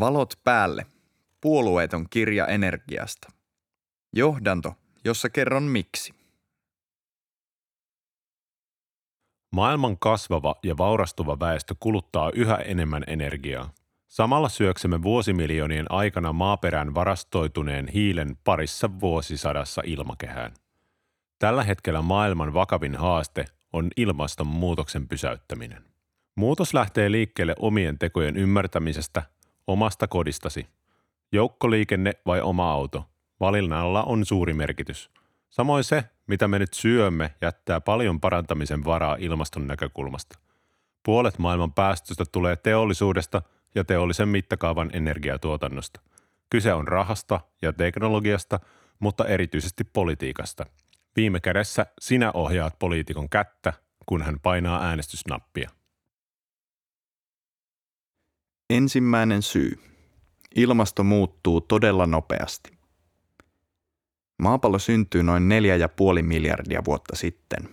Valot päälle. Puolueeton kirja energiasta. Johdanto, jossa kerron miksi. Maailman kasvava ja vaurastuva väestö kuluttaa yhä enemmän energiaa. Samalla syöksemme vuosimiljoonien aikana maaperän varastoituneen hiilen parissa vuosisadassa ilmakehään. Tällä hetkellä maailman vakavin haaste on ilmastonmuutoksen pysäyttäminen. Muutos lähtee liikkeelle omien tekojen ymmärtämisestä, omasta kodistasi. Joukkoliikenne vai oma auto? Valinnalla on suuri merkitys. Samoin se, mitä me nyt syömme, jättää paljon parantamisen varaa ilmaston näkökulmasta. Puolet maailman päästöstä tulee teollisuudesta ja teollisen mittakaavan energiatuotannosta. Kyse on rahasta ja teknologiasta, mutta erityisesti politiikasta. Viime kädessä sinä ohjaat poliitikon kättä, kun hän painaa äänestysnappia. Ensimmäinen syy. Ilmasto muuttuu todella nopeasti. Maapallo syntyi noin 4,5 miljardia vuotta sitten.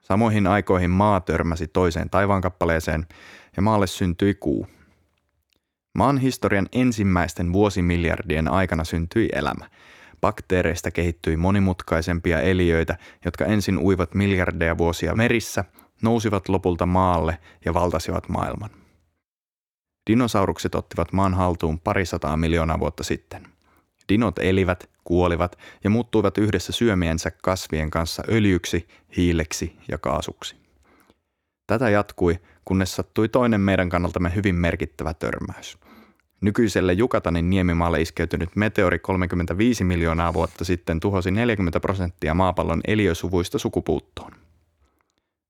Samoihin aikoihin maa törmäsi toiseen taivaankappaleeseen ja maalle syntyi kuu. Maan historian ensimmäisten vuosimiljardien aikana syntyi elämä. Bakteereista kehittyi monimutkaisempia eliöitä, jotka ensin uivat miljardeja vuosia merissä, nousivat lopulta maalle ja valtasivat maailman. Dinosaurukset ottivat maan haltuun parisataa miljoonaa vuotta sitten. Dinot elivät, kuolivat ja muuttuivat yhdessä syömiensä kasvien kanssa öljyksi, hiileksi ja kaasuksi. Tätä jatkui, kunnes sattui toinen meidän kannaltamme hyvin merkittävä törmäys. Nykyiselle Jukatanin niemimaalle iskeytynyt meteori 35 miljoonaa vuotta sitten tuhosi 40 prosenttia maapallon eliösuvuista sukupuuttoon.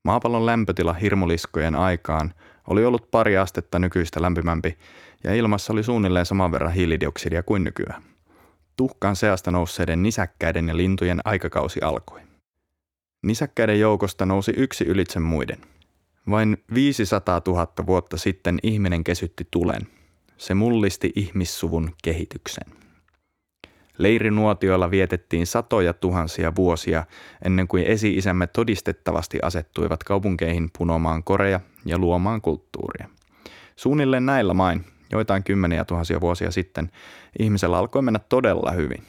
Maapallon lämpötila hirmuliskojen aikaan oli ollut pari astetta nykyistä lämpimämpi ja ilmassa oli suunnilleen saman verran hiilidioksidia kuin nykyään. Tuhkan seasta nousseiden nisäkkäiden ja lintujen aikakausi alkoi. Nisäkkäiden joukosta nousi yksi ylitse muiden. Vain 500 000 vuotta sitten ihminen kesytti tulen. Se mullisti ihmissuvun kehityksen. Leirinuotioilla vietettiin satoja tuhansia vuosia ennen kuin esi-isämme todistettavasti asettuivat kaupunkeihin punomaan koreja ja luomaan kulttuuria. Suunnilleen näillä main, joitain kymmeniä tuhansia vuosia sitten, ihmisellä alkoi mennä todella hyvin.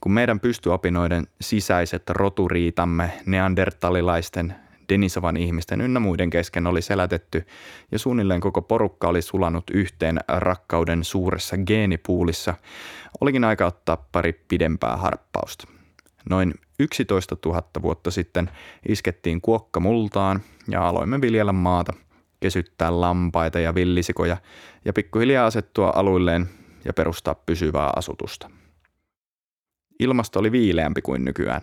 Kun meidän pystyopinoiden sisäiset roturiitamme neandertalilaisten, Denisovan ihmisten ynnä muiden kesken oli selätetty ja suunnilleen koko porukka oli sulanut yhteen rakkauden suuressa geenipuulissa, olikin aika ottaa pari pidempää harppausta. Noin 11 000 vuotta sitten iskettiin kuokka multaan ja aloimme viljellä maata, kesyttää lampaita ja villisikoja ja pikkuhiljaa asettua aluilleen ja perustaa pysyvää asutusta. Ilmasto oli viileämpi kuin nykyään.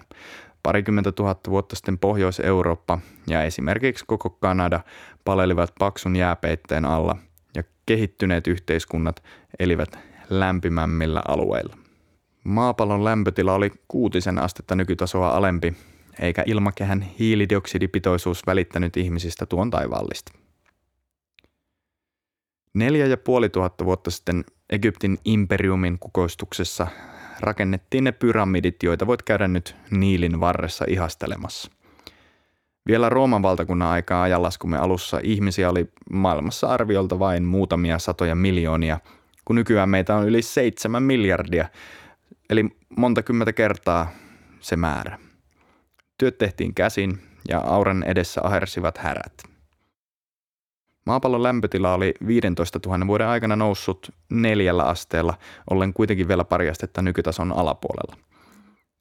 Parikymmentä tuhatta vuotta sitten Pohjois-Eurooppa ja esimerkiksi koko Kanada palelivat paksun jääpeitteen alla ja kehittyneet yhteiskunnat elivät lämpimämmillä alueilla. Maapallon lämpötila oli kuutisen astetta nykytasoa alempi, eikä ilmakehän hiilidioksidipitoisuus välittänyt ihmisistä tuon taivaallista. Neljä ja puoli tuhatta vuotta sitten Egyptin imperiumin kukoistuksessa rakennettiin ne pyramidit, joita voit käydä nyt Niilin varressa ihastelemassa. Vielä Rooman valtakunnan aikaa ajanlaskumme alussa ihmisiä oli maailmassa arviolta vain muutamia satoja miljoonia, kun nykyään meitä on yli seitsemän miljardia, eli monta kymmentä kertaa se määrä. Työt tehtiin käsin ja auran edessä ahersivat härät – Maapallon lämpötila oli 15 000 vuoden aikana noussut neljällä asteella, ollen kuitenkin vielä pari astetta nykytason alapuolella.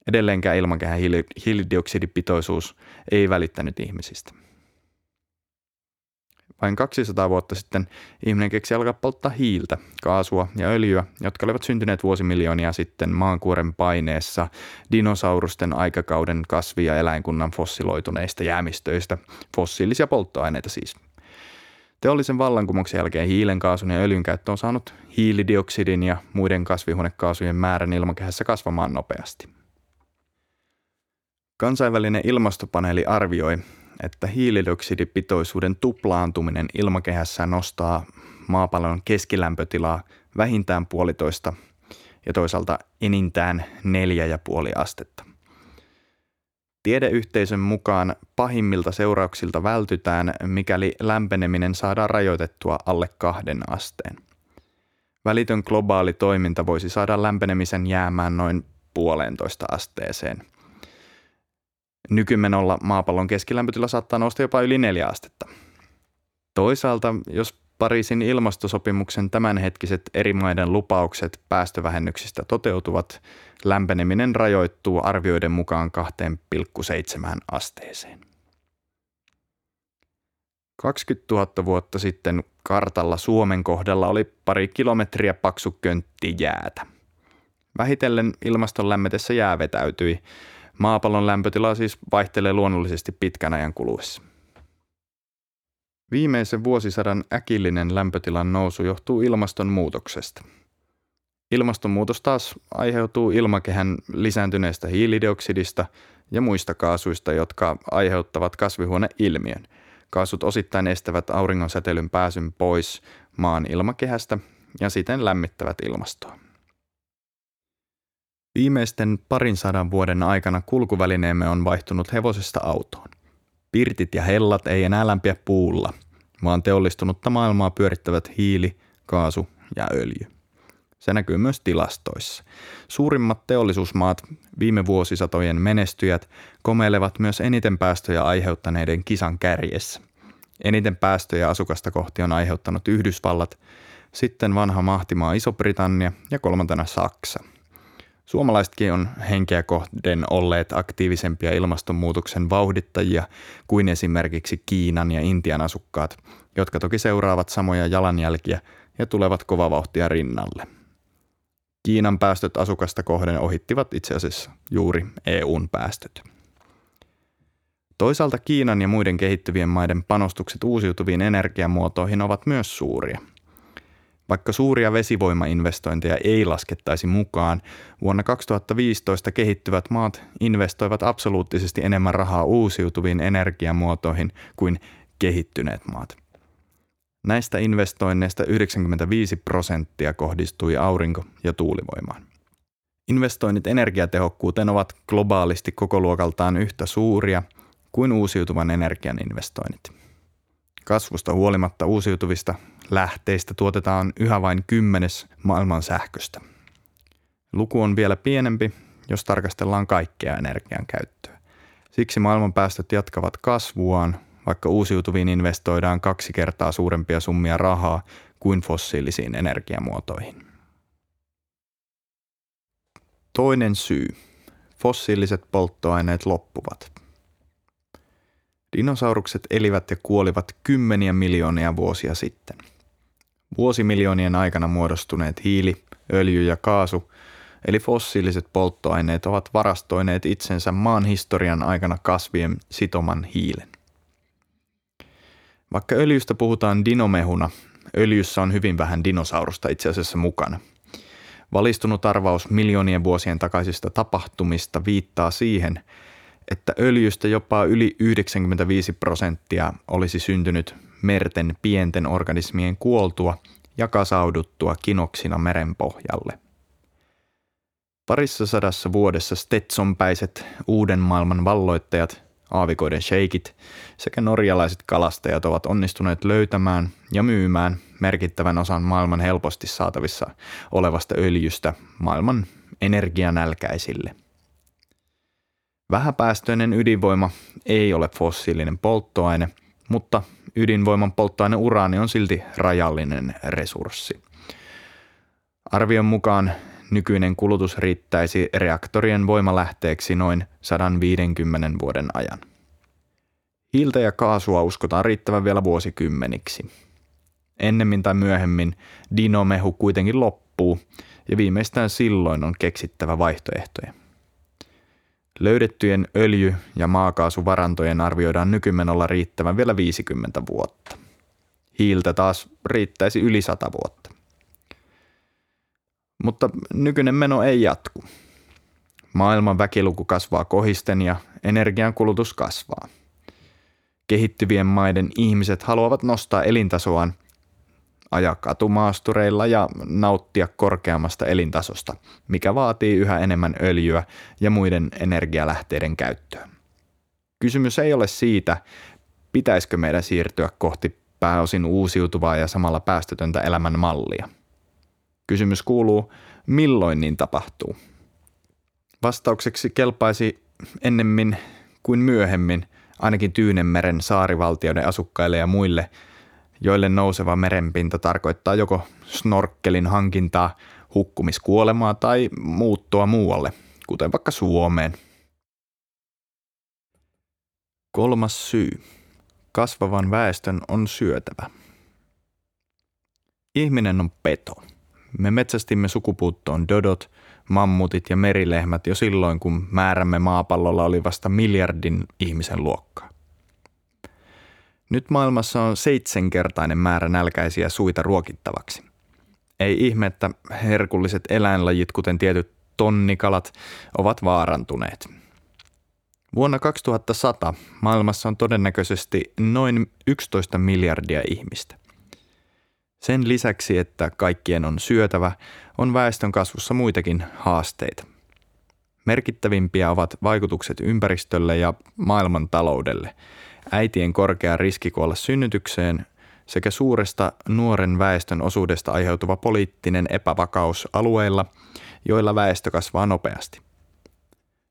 Edelleenkään ilmakehän hiilidioksidipitoisuus ei välittänyt ihmisistä. Vain 200 vuotta sitten ihminen keksi alkaa polttaa hiiltä, kaasua ja öljyä, jotka olivat syntyneet vuosimiljoonia sitten maankuoren paineessa dinosaurusten aikakauden kasvi- ja eläinkunnan fossiloituneista jäämistöistä, fossiilisia polttoaineita siis – Teollisen vallankumouksen jälkeen hiilen, kaasun ja öljyn käyttö on saanut hiilidioksidin ja muiden kasvihuonekaasujen määrän ilmakehässä kasvamaan nopeasti. Kansainvälinen ilmastopaneeli arvioi, että hiilidioksidipitoisuuden tuplaantuminen ilmakehässä nostaa maapallon keskilämpötilaa vähintään puolitoista ja toisaalta enintään neljä ja puoli astetta. Tiedeyhteisön mukaan pahimmilta seurauksilta vältytään, mikäli lämpeneminen saadaan rajoitettua alle kahden asteen. Välitön globaali toiminta voisi saada lämpenemisen jäämään noin puolentoista asteeseen. Nykymenolla maapallon keskilämpötila saattaa nousta jopa yli neljä astetta. Toisaalta, jos Pariisin ilmastosopimuksen tämänhetkiset eri maiden lupaukset päästövähennyksistä toteutuvat, lämpeneminen rajoittuu arvioiden mukaan 2,7 asteeseen. 20 000 vuotta sitten kartalla Suomen kohdalla oli pari kilometriä paksu köntti jäätä. Vähitellen ilmaston lämmetessä jää vetäytyi. Maapallon lämpötila siis vaihtelee luonnollisesti pitkän ajan kuluessa. Viimeisen vuosisadan äkillinen lämpötilan nousu johtuu ilmastonmuutoksesta. Ilmastonmuutos taas aiheutuu ilmakehän lisääntyneestä hiilidioksidista ja muista kaasuista, jotka aiheuttavat kasvihuoneilmiön. Kaasut osittain estävät auringon säteilyn pääsyn pois maan ilmakehästä ja siten lämmittävät ilmastoa. Viimeisten parin sadan vuoden aikana kulkuvälineemme on vaihtunut hevosesta autoon. Pirtit ja hellat ei enää lämpiä puulla, vaan teollistunutta maailmaa pyörittävät hiili, kaasu ja öljy. Se näkyy myös tilastoissa. Suurimmat teollisuusmaat, viime vuosisatojen menestyjät, komeilevat myös eniten päästöjä aiheuttaneiden kisan kärjessä. Eniten päästöjä asukasta kohti on aiheuttanut Yhdysvallat, sitten vanha mahtimaa Iso-Britannia ja kolmantena Saksa – Suomalaisetkin on henkeä kohden olleet aktiivisempia ilmastonmuutoksen vauhdittajia kuin esimerkiksi Kiinan ja Intian asukkaat, jotka toki seuraavat samoja jalanjälkiä ja tulevat kovavauhtia rinnalle. Kiinan päästöt asukasta kohden ohittivat itse asiassa juuri EUn päästöt. Toisaalta Kiinan ja muiden kehittyvien maiden panostukset uusiutuviin energiamuotoihin ovat myös suuria – vaikka suuria vesivoimainvestointeja ei laskettaisi mukaan, vuonna 2015 kehittyvät maat investoivat absoluuttisesti enemmän rahaa uusiutuviin energiamuotoihin kuin kehittyneet maat. Näistä investoinneista 95 prosenttia kohdistui aurinko- ja tuulivoimaan. Investoinnit energiatehokkuuteen ovat globaalisti koko luokaltaan yhtä suuria kuin uusiutuvan energian investoinnit. Kasvusta huolimatta uusiutuvista lähteistä tuotetaan yhä vain kymmenes maailman sähköstä. Luku on vielä pienempi, jos tarkastellaan kaikkea energian käyttöä. Siksi maailman päästöt jatkavat kasvuaan, vaikka uusiutuviin investoidaan kaksi kertaa suurempia summia rahaa kuin fossiilisiin energiamuotoihin. Toinen syy. Fossiiliset polttoaineet loppuvat. Dinosaurukset elivät ja kuolivat kymmeniä miljoonia vuosia sitten. Vuosimiljoonien aikana muodostuneet hiili, öljy ja kaasu, eli fossiiliset polttoaineet ovat varastoineet itsensä maan historian aikana kasvien sitoman hiilen. Vaikka öljystä puhutaan dinomehuna, öljyssä on hyvin vähän dinosaurusta itse asiassa mukana. Valistunut arvaus miljoonien vuosien takaisista tapahtumista viittaa siihen, että öljystä jopa yli 95 prosenttia olisi syntynyt merten pienten organismien kuoltua ja kasauduttua kinoksina meren pohjalle. Parissa sadassa vuodessa Stetsonpäiset uuden maailman valloittajat, aavikoiden sheikit sekä norjalaiset kalastajat ovat onnistuneet löytämään ja myymään merkittävän osan maailman helposti saatavissa olevasta öljystä maailman energianälkäisille – Vähäpäästöinen ydinvoima ei ole fossiilinen polttoaine, mutta ydinvoiman polttoaine uraani on silti rajallinen resurssi. Arvion mukaan nykyinen kulutus riittäisi reaktorien voimalähteeksi noin 150 vuoden ajan. Hiiltä ja kaasua uskotaan riittävän vielä vuosikymmeniksi. Ennemmin tai myöhemmin dinomehu kuitenkin loppuu ja viimeistään silloin on keksittävä vaihtoehtoja. Löydettyjen öljy- ja maakaasuvarantojen arvioidaan nykymenolla riittävän vielä 50 vuotta. Hiiltä taas riittäisi yli 100 vuotta. Mutta nykyinen meno ei jatku. Maailman väkiluku kasvaa kohisten ja energiankulutus kasvaa. Kehittyvien maiden ihmiset haluavat nostaa elintasoaan ajaa katumaastureilla ja nauttia korkeammasta elintasosta, mikä vaatii yhä enemmän öljyä ja muiden energialähteiden käyttöä. Kysymys ei ole siitä, pitäisikö meidän siirtyä kohti pääosin uusiutuvaa ja samalla päästötöntä elämän mallia. Kysymys kuuluu, milloin niin tapahtuu? Vastaukseksi kelpaisi ennemmin kuin myöhemmin ainakin Tyynemeren saarivaltioiden asukkaille ja muille, joille nouseva merenpinta tarkoittaa joko snorkkelin hankintaa, hukkumiskuolemaa tai muuttoa muualle, kuten vaikka Suomeen. Kolmas syy. Kasvavan väestön on syötävä. Ihminen on peto. Me metsästimme sukupuuttoon dodot, mammutit ja merilehmät jo silloin, kun määrämme maapallolla oli vasta miljardin ihmisen luokkaa. Nyt maailmassa on seitsemänkertainen määrä nälkäisiä suita ruokittavaksi. Ei ihme, että herkulliset eläinlajit, kuten tietyt tonnikalat, ovat vaarantuneet. Vuonna 2100 maailmassa on todennäköisesti noin 11 miljardia ihmistä. Sen lisäksi, että kaikkien on syötävä, on väestön kasvussa muitakin haasteita. Merkittävimpiä ovat vaikutukset ympäristölle ja maailman taloudelle, äitien korkea riski kuolla synnytykseen sekä suuresta nuoren väestön osuudesta aiheutuva poliittinen epävakaus alueilla, joilla väestö kasvaa nopeasti.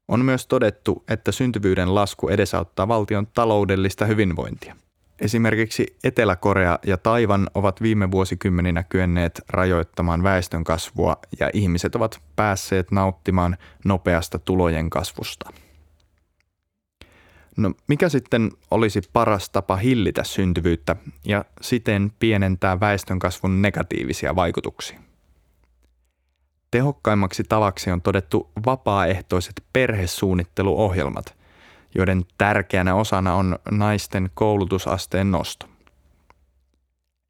On myös todettu, että syntyvyyden lasku edesauttaa valtion taloudellista hyvinvointia. Esimerkiksi Etelä-Korea ja Taivan ovat viime vuosikymmeninä kyenneet rajoittamaan väestön kasvua ja ihmiset ovat päässeet nauttimaan nopeasta tulojen kasvusta. No mikä sitten olisi paras tapa hillitä syntyvyyttä ja siten pienentää väestönkasvun negatiivisia vaikutuksia? Tehokkaimmaksi tavaksi on todettu vapaaehtoiset perhesuunnitteluohjelmat – joiden tärkeänä osana on naisten koulutusasteen nosto.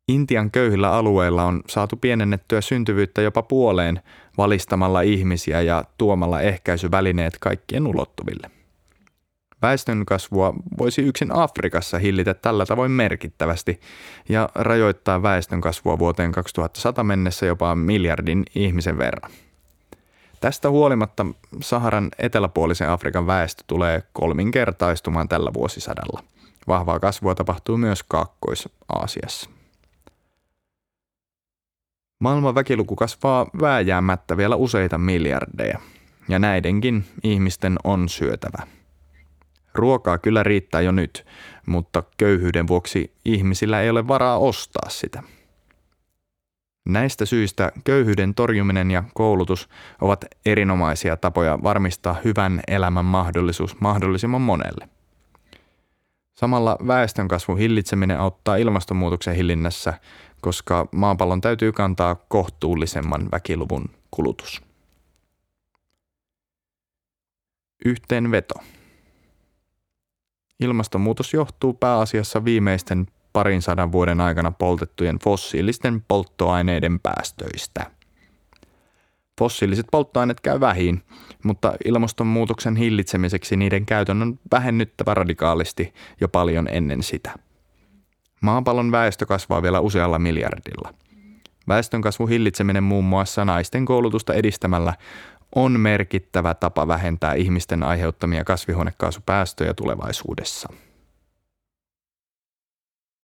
Intian köyhillä alueilla on saatu pienennettyä syntyvyyttä jopa puoleen valistamalla ihmisiä ja tuomalla ehkäisyvälineet kaikkien ulottuville. Väestönkasvua voisi yksin Afrikassa hillitä tällä tavoin merkittävästi ja rajoittaa väestönkasvua vuoteen 2100 mennessä jopa miljardin ihmisen verran. Tästä huolimatta Saharan eteläpuolisen Afrikan väestö tulee kolminkertaistumaan tällä vuosisadalla. Vahvaa kasvua tapahtuu myös Kaakkois-Aasiassa. Maailman väkiluku kasvaa vääjäämättä vielä useita miljardeja, ja näidenkin ihmisten on syötävä. Ruokaa kyllä riittää jo nyt, mutta köyhyyden vuoksi ihmisillä ei ole varaa ostaa sitä – Näistä syistä köyhyyden torjuminen ja koulutus ovat erinomaisia tapoja varmistaa hyvän elämän mahdollisuus mahdollisimman monelle. Samalla väestönkasvun hillitseminen auttaa ilmastonmuutoksen hillinnässä, koska maapallon täytyy kantaa kohtuullisemman väkiluvun kulutus. Yhteenveto. Ilmastonmuutos johtuu pääasiassa viimeisten parin sadan vuoden aikana poltettujen fossiilisten polttoaineiden päästöistä. Fossiiliset polttoaineet käy vähin, mutta ilmastonmuutoksen hillitsemiseksi niiden käytön on vähennyttävä radikaalisti jo paljon ennen sitä. Maapallon väestö kasvaa vielä usealla miljardilla. Väestönkasvun hillitseminen muun muassa naisten koulutusta edistämällä on merkittävä tapa vähentää ihmisten aiheuttamia kasvihuonekaasupäästöjä tulevaisuudessa.